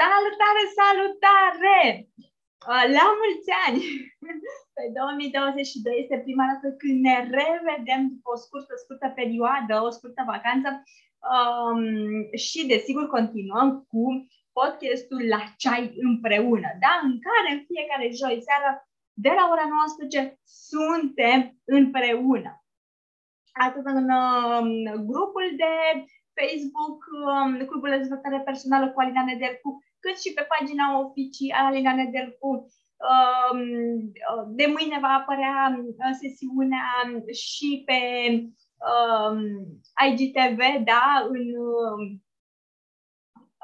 Salutare, salutare! Uh, la mulți ani! Pe 2022 este prima dată când ne revedem după o scurtă, scurtă perioadă, o scurtă vacanță um, și, desigur, continuăm cu podcastul La Ceai împreună, da? în care în fiecare joi seară, de la ora 19, suntem împreună. Atât în um, grupul de Facebook, um, grupul de dezvoltare personală cu Alina Nedelcu, cât și pe pagina oficială Alina Nedelcu. Um, de mâine va apărea uh, sesiunea și pe um, IGTV, da, în,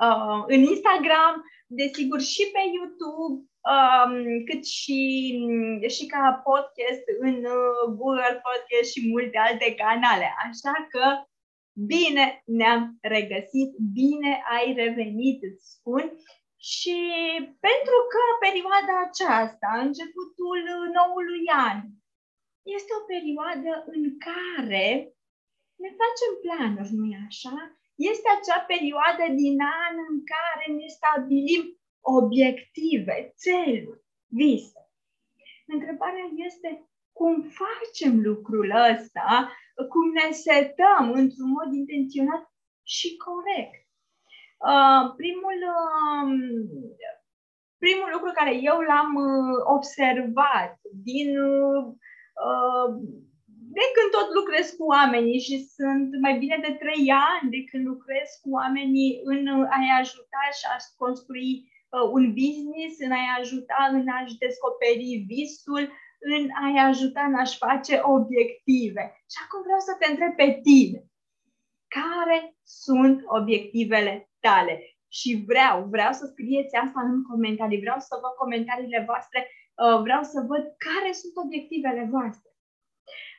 uh, în Instagram, desigur și pe YouTube, um, cât și, și ca podcast în uh, Google Podcast și multe alte canale. Așa că Bine ne-am regăsit, bine ai revenit, îți spun. Și pentru că perioada aceasta, începutul noului an, este o perioadă în care ne facem planuri, nu-i așa? Este acea perioadă din an în care ne stabilim obiective, țeluri, vise. Întrebarea este cum facem lucrul ăsta cum ne setăm într-un mod intenționat și corect. Uh, primul, uh, primul lucru care eu l-am uh, observat din uh, de când tot lucrez cu oamenii și sunt mai bine de trei ani de când lucrez cu oamenii în a-i ajuta și a construi uh, un business, în a-i ajuta în a-și descoperi visul, în a-i ajuta în a-și face obiective. Și acum vreau să te întreb pe tine. Care sunt obiectivele tale? Și vreau, vreau să scrieți asta în comentarii, vreau să văd comentariile voastre, uh, vreau să văd care sunt obiectivele voastre.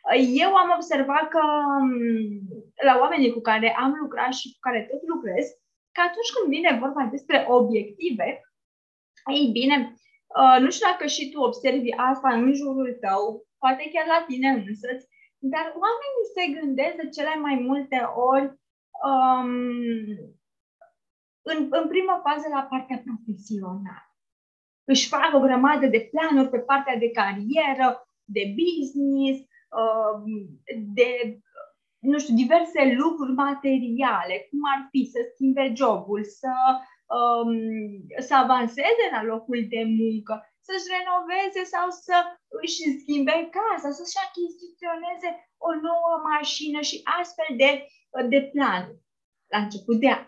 Uh, eu am observat că um, la oamenii cu care am lucrat și cu care tot lucrez, că atunci când vine vorba despre obiective, ei bine, Uh, nu știu dacă și tu observi asta în jurul tău, poate chiar la tine însăți, dar oamenii se gândesc de cele mai multe ori um, în, în prima fază la partea profesională. Își fac o grămadă de planuri pe partea de carieră, de business, um, de nu știu, diverse lucruri materiale, cum ar fi să schimbe jobul, să um, să avanseze la locul de muncă, să-și renoveze sau să își schimbe casa, să-și achiziționeze o nouă mașină și astfel de, de plan la început de an.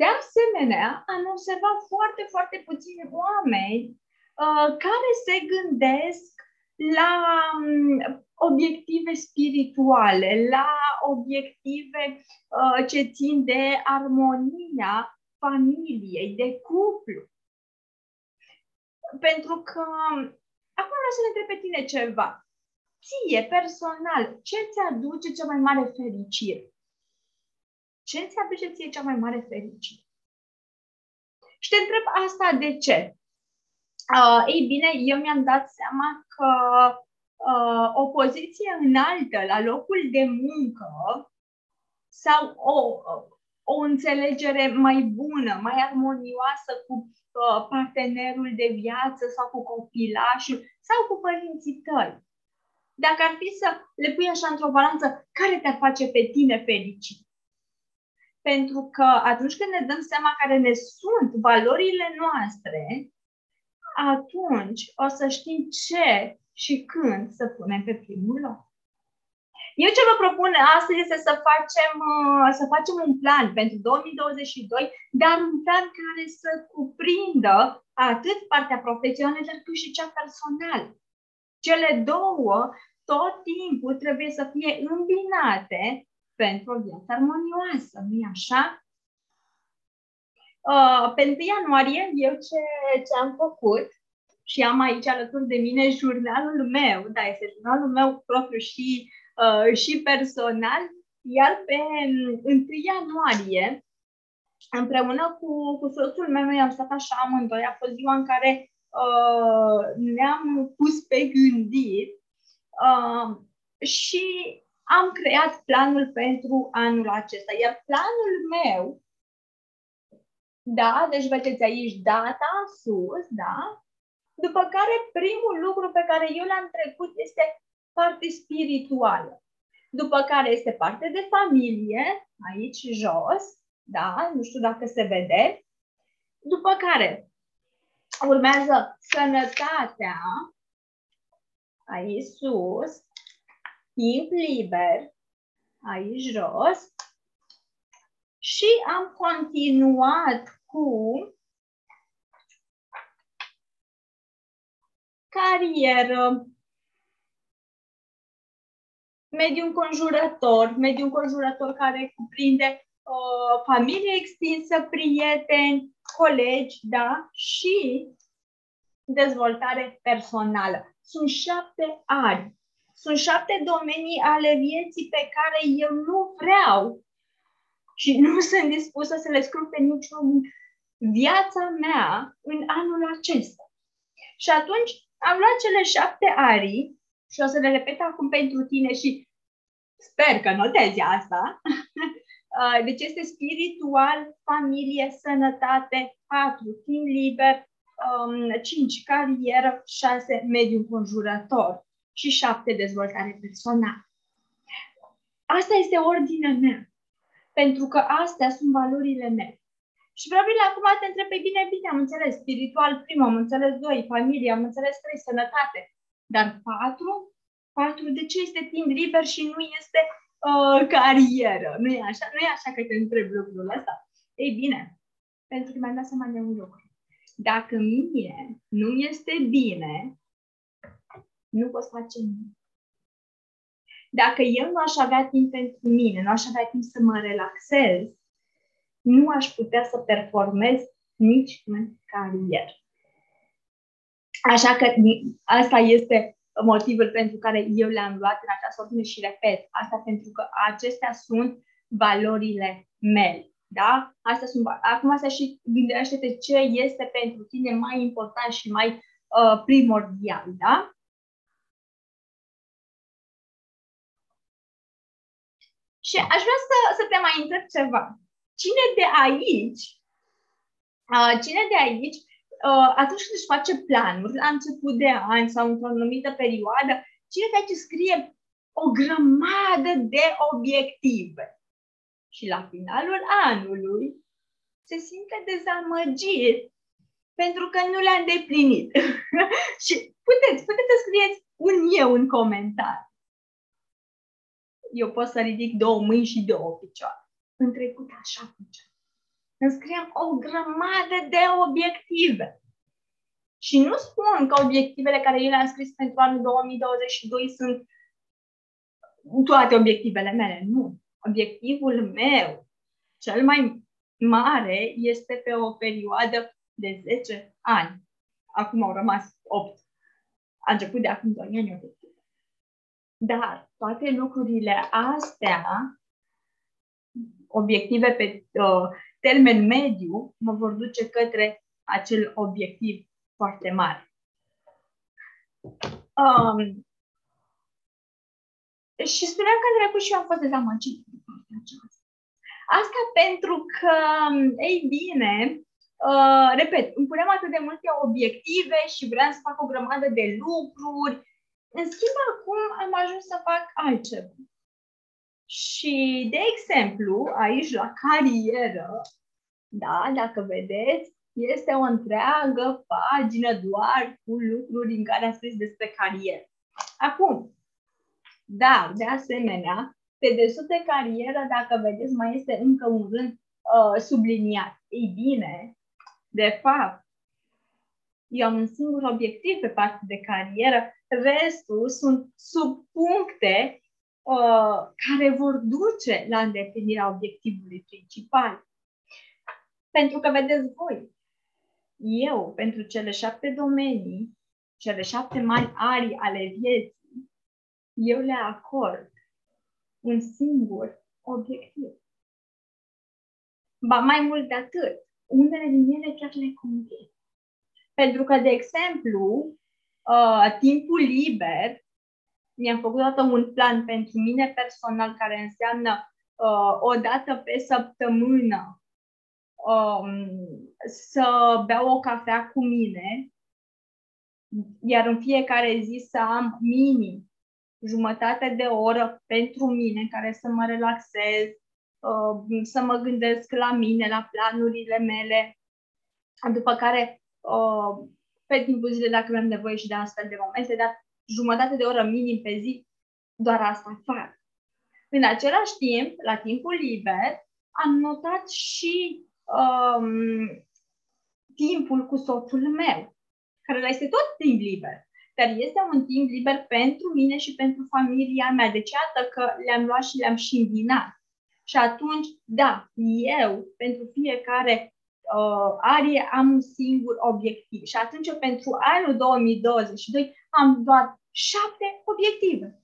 De asemenea, am observat foarte, foarte puțini oameni uh, care se gândesc la um, obiective spirituale, la obiective uh, ce țin de armonia familiei, de cuplu. Pentru că acum vreau să ne întreb pe tine ceva. Ție, personal, ce ți aduce cea mai mare fericire? Ce ți aduce ție cea mai mare fericire? Și te întreb asta de ce? Uh, ei bine, eu mi-am dat seama că uh, o poziție înaltă la locul de muncă sau o, o înțelegere mai bună, mai armonioasă cu uh, partenerul de viață sau cu copilașul sau cu părinții tăi. Dacă ar fi să le pui așa într-o balanță, care te-ar face pe tine fericit? Pentru că atunci când ne dăm seama care ne sunt valorile noastre, atunci o să știm ce și când să punem pe primul loc. Eu ce vă propun astăzi este să facem, uh, să facem un plan pentru 2022, dar un plan care să cuprindă atât partea profesională, dar și cea personală. Cele două tot timpul trebuie să fie îmbinate pentru o viață armonioasă, nu-i așa? Uh, pe 1 ianuarie, eu ce, ce am făcut și am aici alături de mine jurnalul meu, da, este jurnalul meu propriu și Uh, și personal, iar pe 1 um, ianuarie, împreună cu, cu soțul meu, noi am stat așa amândoi, a fost ziua în care uh, ne-am pus pe gândit uh, și am creat planul pentru anul acesta. Iar planul meu Da? Deci vedeți aici data sus, da? După care primul lucru pe care eu l-am trecut este parte spirituală. După care este parte de familie, aici jos, da? Nu știu dacă se vede. După care urmează sănătatea, aici sus, timp liber, aici jos, și am continuat cu carieră, mediul înconjurător, mediul înconjurător care cuprinde uh, familie extinsă, prieteni, colegi, da, și dezvoltare personală. Sunt șapte ani. Sunt șapte domenii ale vieții pe care eu nu vreau și nu sunt dispusă să le scriu pe niciun viața mea în anul acesta. Și atunci am luat cele șapte arii și o să le repet acum pentru tine și sper că notezi asta. Uh, deci este spiritual, familie, sănătate, 4, timp liber, 5, um, carieră, 6, mediu înconjurător și 7, dezvoltare personală. Asta este ordinea mea. Pentru că astea sunt valorile mele. Și probabil acum te întreb, pe bine, bine, am înțeles, spiritual primul, am înțeles doi, familie, am înțeles trei, sănătate. Dar patru? Patru, de ce este timp liber și nu este uh, carieră? Nu e așa? Nu e așa că te întreb lucrul ăsta? Ei bine, pentru că mi-am dat seama de un lucru. Dacă mie nu este bine, nu poți face nimic. Dacă eu nu aș avea timp pentru mine, nu aș avea timp să mă relaxez, nu aș putea să performez nici în carieră. Așa că asta este motivul pentru care eu le-am luat în această ordine și repet, asta pentru că acestea sunt valorile mele. Da? Astea sunt, acum asta și gândește-te ce este pentru tine mai important și mai uh, primordial. Da? Și aș vrea să, să te mai întreb ceva cine de aici, uh, cine de aici, uh, atunci când își face planuri, la început de an sau într-o anumită perioadă, cine de aici scrie o grămadă de obiective. Și la finalul anului se simte dezamăgit pentru că nu le-a îndeplinit. și puteți, puteți să scrieți un eu în comentariu. Eu pot să ridic două mâini și două picioare în trecut așa făceam. Îmi scriam o grămadă de obiective. Și nu spun că obiectivele care eu le-am scris pentru anul 2022 sunt toate obiectivele mele. Nu. Obiectivul meu, cel mai mare, este pe o perioadă de 10 ani. Acum au rămas 8. A început de acum 2 ani obiective. Dar toate lucrurile astea obiective pe uh, termen mediu mă vor duce către acel obiectiv foarte mare. Um, și spuneam că în trecut și eu am fost dezamăgit Asta pentru că, ei bine, uh, repet, îmi puneam atât de multe obiective și vreau să fac o grămadă de lucruri. În schimb, acum am ajuns să fac altceva. Și, de exemplu, aici la carieră, da, dacă vedeți, este o întreagă pagină doar cu lucruri în care a scris despre carieră. Acum, da, de asemenea, pe desubt de carieră, dacă vedeți, mai este încă un rând uh, subliniat. Ei bine, de fapt, eu am un singur obiectiv pe partea de carieră, restul sunt subpuncte Uh, care vor duce la îndeplinirea obiectivului principal. Pentru că, vedeți voi, eu, pentru cele șapte domenii, cele șapte mari arii ale vieții, eu le acord un singur obiectiv. Ba mai mult de atât, unele din ele chiar le convin. Pentru că, de exemplu, uh, timpul liber mi-am făcut dată un plan pentru mine personal care înseamnă uh, o dată pe săptămână um, să beau o cafea cu mine, iar în fiecare zi să am minim jumătate de oră pentru mine, care să mă relaxez, uh, să mă gândesc la mine, la planurile mele, după care uh, pe timpul zilei dacă am nevoie și de astfel de momente, dar jumătate de oră minim pe zi, doar asta fac. În același timp, la timpul liber, am notat și um, timpul cu soțul meu, care este tot timp liber, dar este un timp liber pentru mine și pentru familia mea. Deci, iată că le-am luat și le-am și îmbinat. Și atunci, da, eu, pentru fiecare uh, arie, am un singur obiectiv. Și atunci, pentru anul 2022, am doar șapte obiective.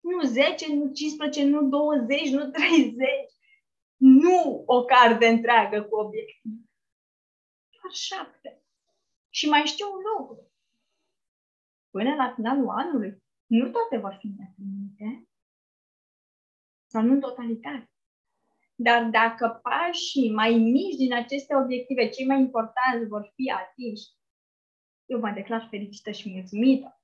Nu 10, nu 15, nu 20, nu 30. Nu o carte întreagă cu obiective. Doar șapte. Și mai știu un lucru. Până la finalul anului, nu toate vor fi îndeplinite. Sau nu în totalitate. Dar dacă pașii mai mici din aceste obiective, cei mai importanți, vor fi atinși, eu mă declar fericită și mulțumită.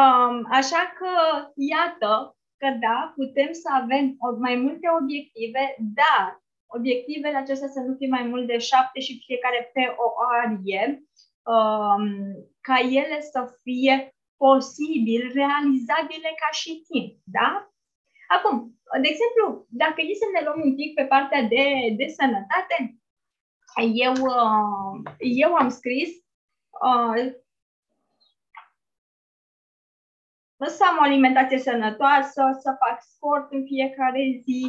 Um, așa că, iată, că da, putem să avem mai multe obiective, dar obiectivele acestea să nu fie mai mult de șapte și fiecare pe o arie, um, ca ele să fie posibil realizabile ca și timp, da? Acum, de exemplu, dacă e să ne luăm un pic pe partea de, de sănătate, eu, uh, eu am scris uh, să am o alimentație sănătoasă, să fac sport în fiecare zi.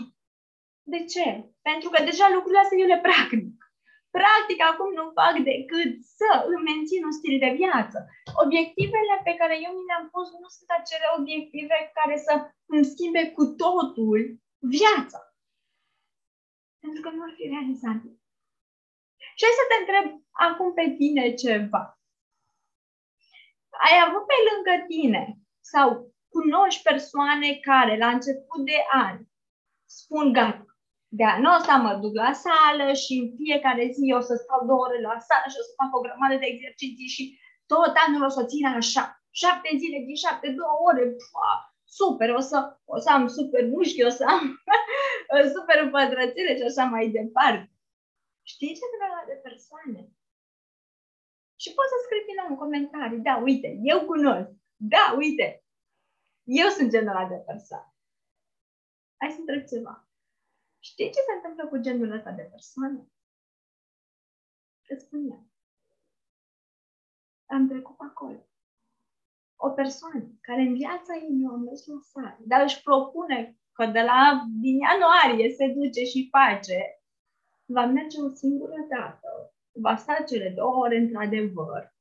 De ce? Pentru că deja lucrurile astea eu le practic. Practic, acum nu fac decât să îmi mențin un stil de viață. Obiectivele pe care eu mi le-am pus nu sunt acele obiective care să îmi schimbe cu totul viața. Pentru că nu ar fi realizate. Și hai să te întreb acum pe tine ceva. Ai avut pe lângă tine sau cunoști persoane care la început de an spun gata, de anul ăsta mă duc la sală și în fiecare zi o să stau două ore la sală și o să fac o grămadă de exerciții și tot anul o să țin așa. Șapte zile din șapte, două ore, pua, super, o să, o să am super mușchi, o să am super împătrățire și așa mai departe. Știi ce ăla de persoane? Și poți să scrii din nou în comentarii, da, uite, eu cunosc, da, uite, eu sunt genul ăla de persoană. Hai să întreb ceva. Știi ce se întâmplă cu genul ăsta de persoane? Îți spuneam. Am trecut acolo. O persoană care în viața ei nu a mers la sală, dar își propune că de la din ianuarie se duce și face, va merge o singură dată, va sta cele două ore într-adevăr,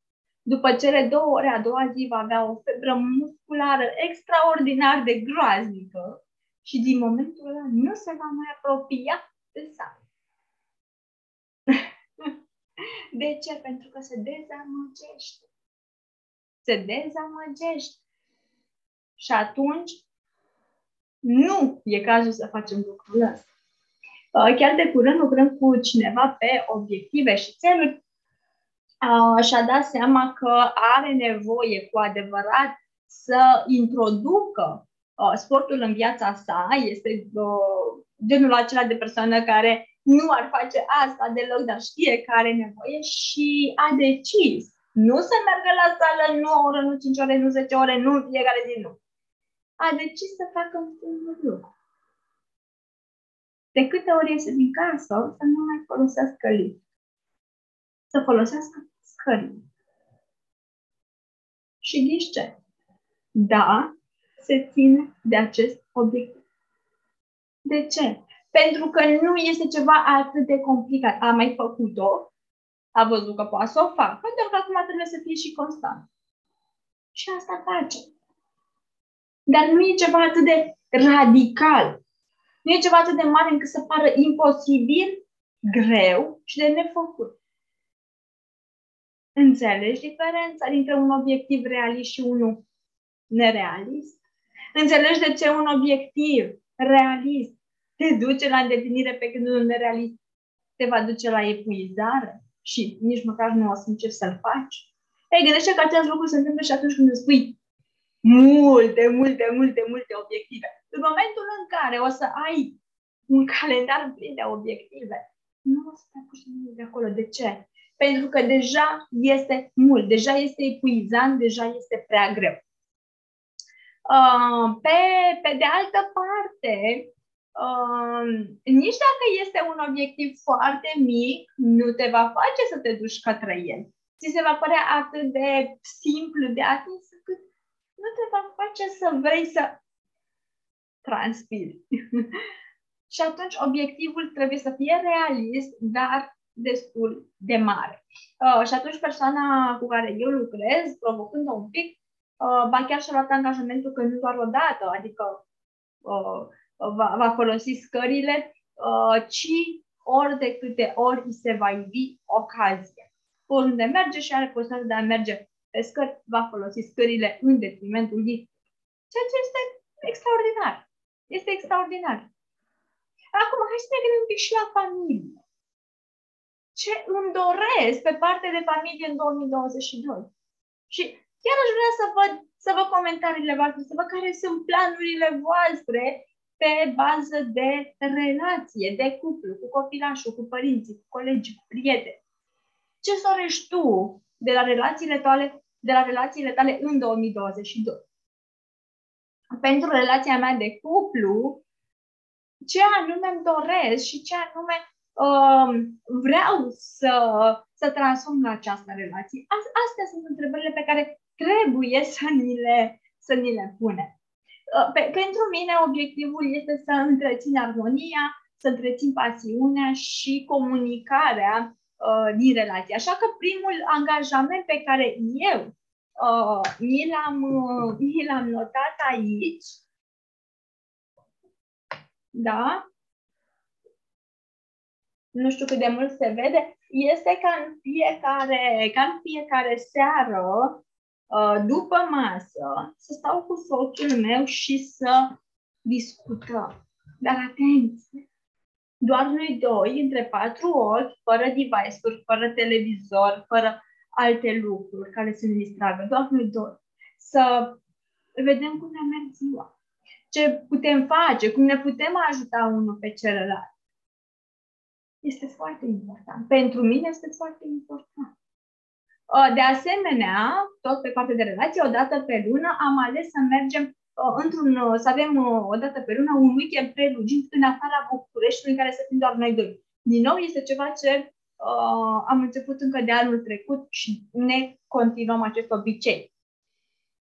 după cele două ore, a doua zi va avea o febră musculară extraordinar de groaznică și din momentul ăla nu se va mai apropia de sală. de ce? Pentru că se dezamăgește. Se dezamăgește. Și atunci nu e cazul să facem lucrul ăsta. Uh, chiar de curând lucrăm cu cineva pe obiective și țeluri uh, și-a dat seama că are nevoie cu adevărat să introducă Uh, sportul în viața sa este uh, genul acela de persoană care nu ar face asta deloc, dar știe că are nevoie și a decis nu să meargă la sală, nu o oră, nu 5 ore, nu 10 ore, nu fiecare zi, nu. A decis să facă un singur lucru. De câte ori iese din casă, să nu mai folosească lift. Să folosească scări. Și ghiși ce? Da, se ține de acest obiectiv. De ce? Pentru că nu este ceva atât de complicat. A mai făcut-o, a văzut că poate să o facă, pentru că acum trebuie să fie și constant. Și asta face. Dar nu e ceva atât de radical. Nu e ceva atât de mare încât să pară imposibil, greu și de nefăcut. Înțelegi diferența dintre un obiectiv realist și unul nerealist? Înțelegi de ce un obiectiv realist te duce la îndeplinire pe când unul nerealist te va duce la epuizare și nici măcar nu o să începi să-l faci. Ei, gândește că acest lucru se întâmplă și atunci când îți spui multe, multe, multe, multe obiective. În momentul în care o să ai un calendar plin de obiective, nu o să te apuci nimic de acolo. De ce? Pentru că deja este mult, deja este epuizant, deja este prea greu. Uh, pe, pe de altă parte, uh, nici dacă este un obiectiv foarte mic, nu te va face să te duci către el. Ți se va părea atât de simplu de atins cât nu te va face să vrei să transpiri. și atunci obiectivul trebuie să fie realist, dar destul de mare. Uh, și atunci persoana cu care eu lucrez, provocând-o un pic, uh, ba chiar și-a luat angajamentul că nu doar o dată, adică uh, va, va folosi scările, uh, ci ori de câte ori îi se va ivi ocazia. Oriunde merge și are posibilitatea de a merge pe scări, va folosi scările în detrimentul ei. Ceea ce este extraordinar. Este extraordinar. Acum, hai să ne gândim un pic și la familie ce îmi doresc pe partea de familie în 2022. Și chiar aș vrea să văd, să văd comentariile voastre, să văd care sunt planurile voastre pe bază de relație, de cuplu, cu copilașul, cu părinții, cu colegii, cu prieteni. Ce dorești tu de la relațiile tale, de la relațiile tale în 2022? Pentru relația mea de cuplu, ce anume îmi doresc și ce anume uh, vreau să, să transform această relație? Astea sunt întrebările pe care trebuie să ni le, să ni le punem. Uh, pe, pentru mine, obiectivul este să întrețin armonia, să întrețin pasiunea și comunicarea uh, din relație. Așa că primul angajament pe care eu uh, mi, l-am, uh, mi l-am notat aici, da, nu știu cât de mult se vede, este ca în fiecare, ca în fiecare seară, uh, după masă, să stau cu soțul meu și să discutăm. Dar atenție! Doar noi doi, între patru ochi, fără device-uri, fără televizor, fără alte lucruri care să ne distragă. Doar noi doi. Să vedem cum ne merg ziua. Ce putem face, cum ne putem ajuta unul pe celălalt este foarte important. Pentru mine este foarte important. Uh, de asemenea, tot pe partea de relație, o dată pe lună am ales să mergem uh, într-un, uh, să avem o dată pe lună un weekend prelugit în afara Bucureștiului în care să fim doar noi doi. Din nou, este ceva ce uh, am început încă de anul trecut și ne continuăm acest obicei.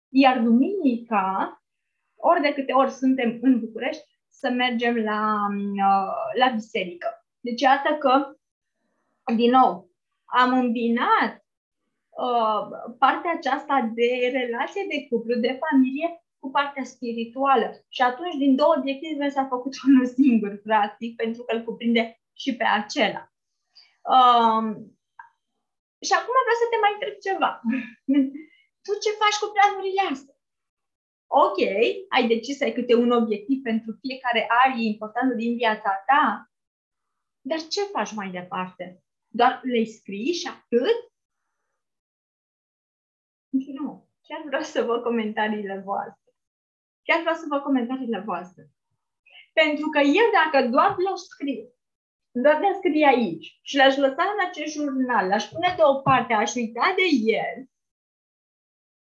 Iar duminica, ori de câte ori suntem în București, să mergem la, uh, la biserică. Deci, iată că, din nou, am îmbinat uh, partea aceasta de relație de cuplu, de familie, cu partea spirituală. Și atunci, din două obiective, s-a făcut unul singur, practic, pentru că îl cuprinde și pe acela. Um, și acum vreau să te mai întreb ceva. tu ce faci cu planurile astea? Ok, ai decis să ai câte un obiectiv pentru fiecare arie importantă din viața ta, dar ce faci mai departe? Doar le scrii și atât? Nu. Chiar vreau să văd comentariile voastre. Chiar vreau să văd comentariile voastre. Pentru că eu dacă doar le scriu, doar le scrie aici și le-aș lăsa în acest jurnal, le-aș pune deoparte, aș uita de el,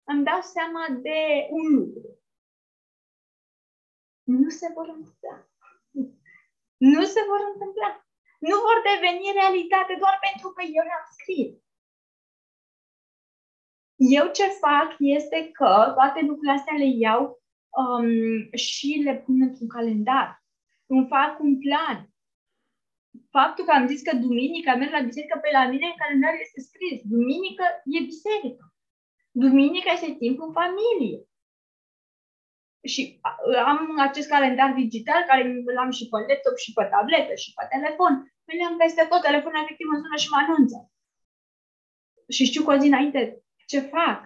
îmi dau seama de un lucru. Nu se vor întâmpla. Nu se vor întâmpla nu vor deveni realitate doar pentru că eu le-am scris. Eu ce fac este că toate lucrurile astea le iau um, și le pun într-un calendar. Îmi fac un plan. Faptul că am zis că duminică merg la biserică, pe la mine în calendar este scris. Duminică e biserică. Duminica este timp în familie și am acest calendar digital care îl am și pe laptop și pe tabletă și pe telefon. Îl am peste tot, telefonul efectiv mă sună și mă anunță. Și știu cu o zi înainte ce fac.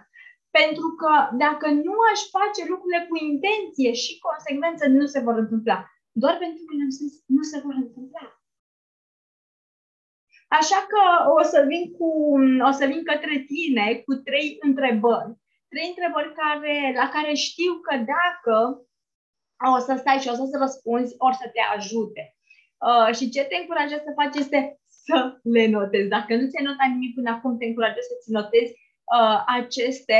Pentru că dacă nu aș face lucrurile cu intenție și consecvență, nu se vor întâmpla. doar pentru că le-am zis nu se vor întâmpla. Așa că o să vin cu, o să vin către tine cu trei întrebări. Trei întrebări care, la care știu că dacă o să stai și o să răspunzi, or să te ajute. Uh, și ce te încurajez să faci este să le notezi. Dacă nu ți-ai notat nimic până acum, te încurajez să-ți notezi uh, aceste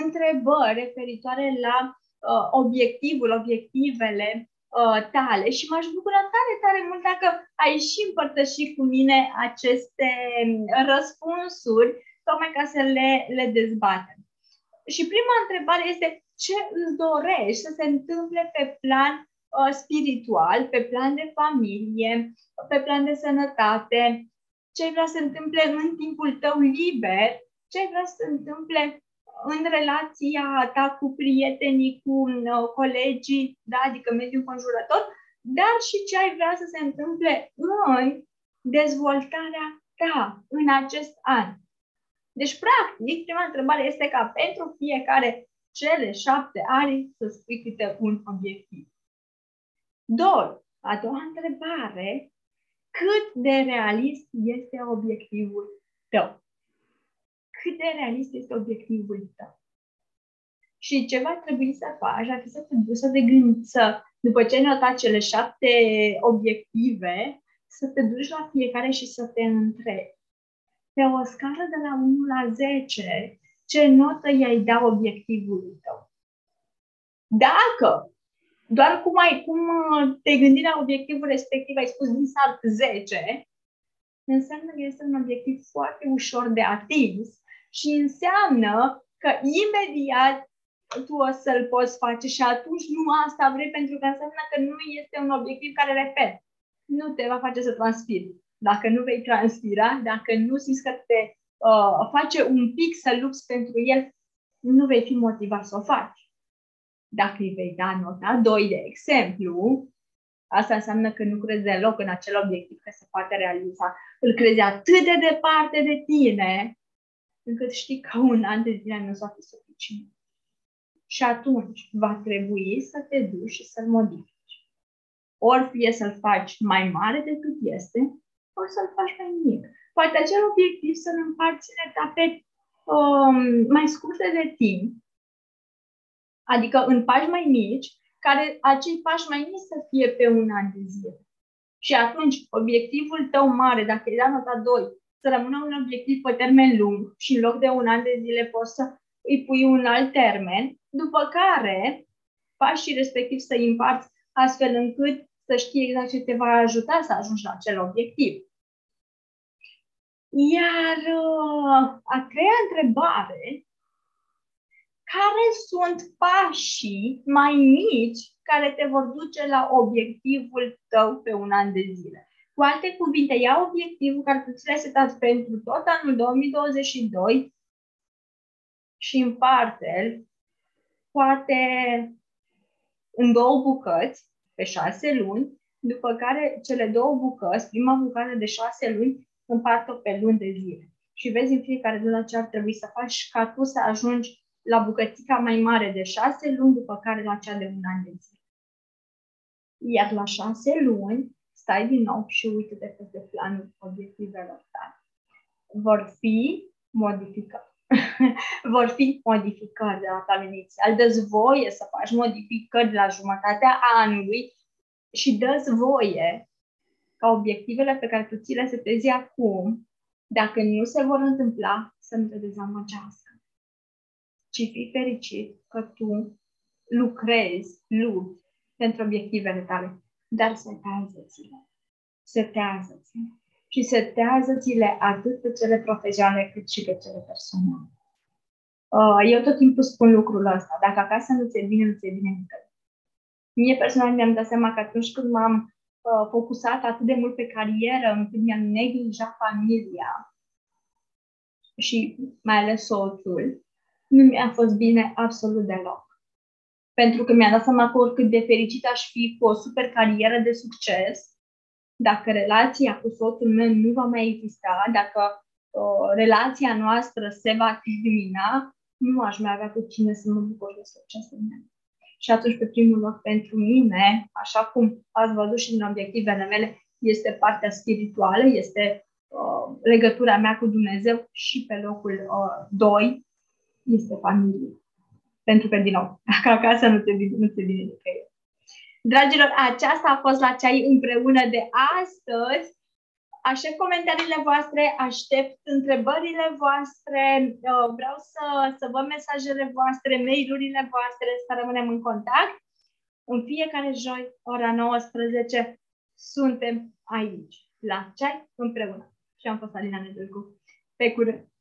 întrebări referitoare la uh, obiectivul, obiectivele uh, tale și m-aș bucura tare, tare mult dacă ai și împărtăși cu mine aceste răspunsuri, tocmai ca să le, le dezbatem. Și prima întrebare este ce îți dorești să se întâmple pe plan uh, spiritual, pe plan de familie, pe plan de sănătate, ce vrea să se întâmple în timpul tău liber, ce vrea să se întâmple în relația ta cu prietenii, cu uh, colegii, da, adică mediul conjurător, dar și ce ai vrea să se întâmple în dezvoltarea ta în acest an. Deci, practic, prima întrebare este ca pentru fiecare cele șapte ani să spui câte un obiectiv. Doi, a doua întrebare, cât de realist este obiectivul tău? cât de realist este obiectivul tău. Și ce va trebui să faci ar fi să te duci să te gândi, să, după ce ai notat cele șapte obiective, să te duci la fiecare și să te întrebi. Pe o scară de la 1 la 10, ce notă i-ai da obiectivului tău? Dacă doar cum, ai, cum te gândi la obiectivul respectiv, ai spus din start 10, înseamnă că este un obiectiv foarte ușor de atins și înseamnă că imediat tu o să-l poți face și atunci nu asta vrei pentru că înseamnă că nu este un obiectiv care, repet, nu te va face să transpiri. Dacă nu vei transpira, dacă nu simți că te uh, face un pic să lupți pentru el, nu vei fi motivat să o faci. Dacă îi vei da nota 2, de exemplu, asta înseamnă că nu crezi deloc în acel obiectiv că se poate realiza. Îl crezi atât de departe de tine încât știi că un an de zile nu va fi suficient. Și atunci va trebui să te duci și să-l modifici. Ori fie să-l faci mai mare decât este, ori să-l faci mai mic. Poate acel obiectiv să-l împarți în etape um, mai scurte de timp, adică în pași mai mici, care acei pași mai mici să fie pe un an de zile. Și atunci, obiectivul tău mare, dacă e dat nota 2, să rămână un obiectiv pe termen lung și în loc de un an de zile poți să îi pui un alt termen, după care pașii respectiv să îi împarți astfel încât să știi exact ce te va ajuta să ajungi la acel obiectiv. Iar uh, a treia întrebare, care sunt pașii mai mici care te vor duce la obiectivul tău pe un an de zile? Cu alte cuvinte, ia obiectivul care tu ți l-ai setat pentru tot anul 2022 și împarte-l poate în două bucăți pe șase luni, după care cele două bucăți, prima bucată de șase luni, împart-o pe luni de zile. Și vezi în fiecare lună ce ar trebui să faci ca tu să ajungi la bucățica mai mare de șase luni, după care la cea de un an de zile. Iar la șase luni stai din nou și uite de pe planul obiectivelor tale. Vor fi modificări. Vor fi modificări de la planul inițial. Dă-ți voie să faci modificări la jumătatea anului și dă voie ca obiectivele pe care tu ți le setezi acum, dacă nu se vor întâmpla, să nu te dezamăgească. Ci fii fericit că tu lucrezi, lupți pentru obiectivele tale dar setează-ți-le. Setează-ți-le. Și setează-ți-le atât pe cele profesionale cât și pe cele personale. Uh, eu tot timpul spun lucrul ăsta. Dacă acasă nu ți-e bine, nu ți-e bine nicăieri. Mie personal mi-am dat seama că atunci când m-am uh, focusat atât de mult pe carieră, încât mi-am neglijat familia și mai ales soțul, nu mi-a fost bine absolut deloc pentru că mi-am dat seama că oricât de fericit aș fi cu o super carieră de succes, dacă relația cu soțul meu nu va mai exista, dacă uh, relația noastră se va termina, nu aș mai avea cu cine să mă bucur de succesul meu. Și atunci, pe primul loc, pentru mine, așa cum ați văzut și din obiectivele mele, este partea spirituală, este uh, legătura mea cu Dumnezeu și pe locul uh, 2 este familie. Pentru că, din nou, dacă acasă nu te, nu te vine nicăieri. Dragilor, aceasta a fost la ceai împreună de astăzi. Aștept comentariile voastre, aștept întrebările voastre, uh, vreau să, să văd mesajele voastre, mail-urile voastre, să rămânem în contact. În fiecare joi, ora 19, suntem aici, la ceai împreună. Și am fost Alina Nedulcu. Pe curând!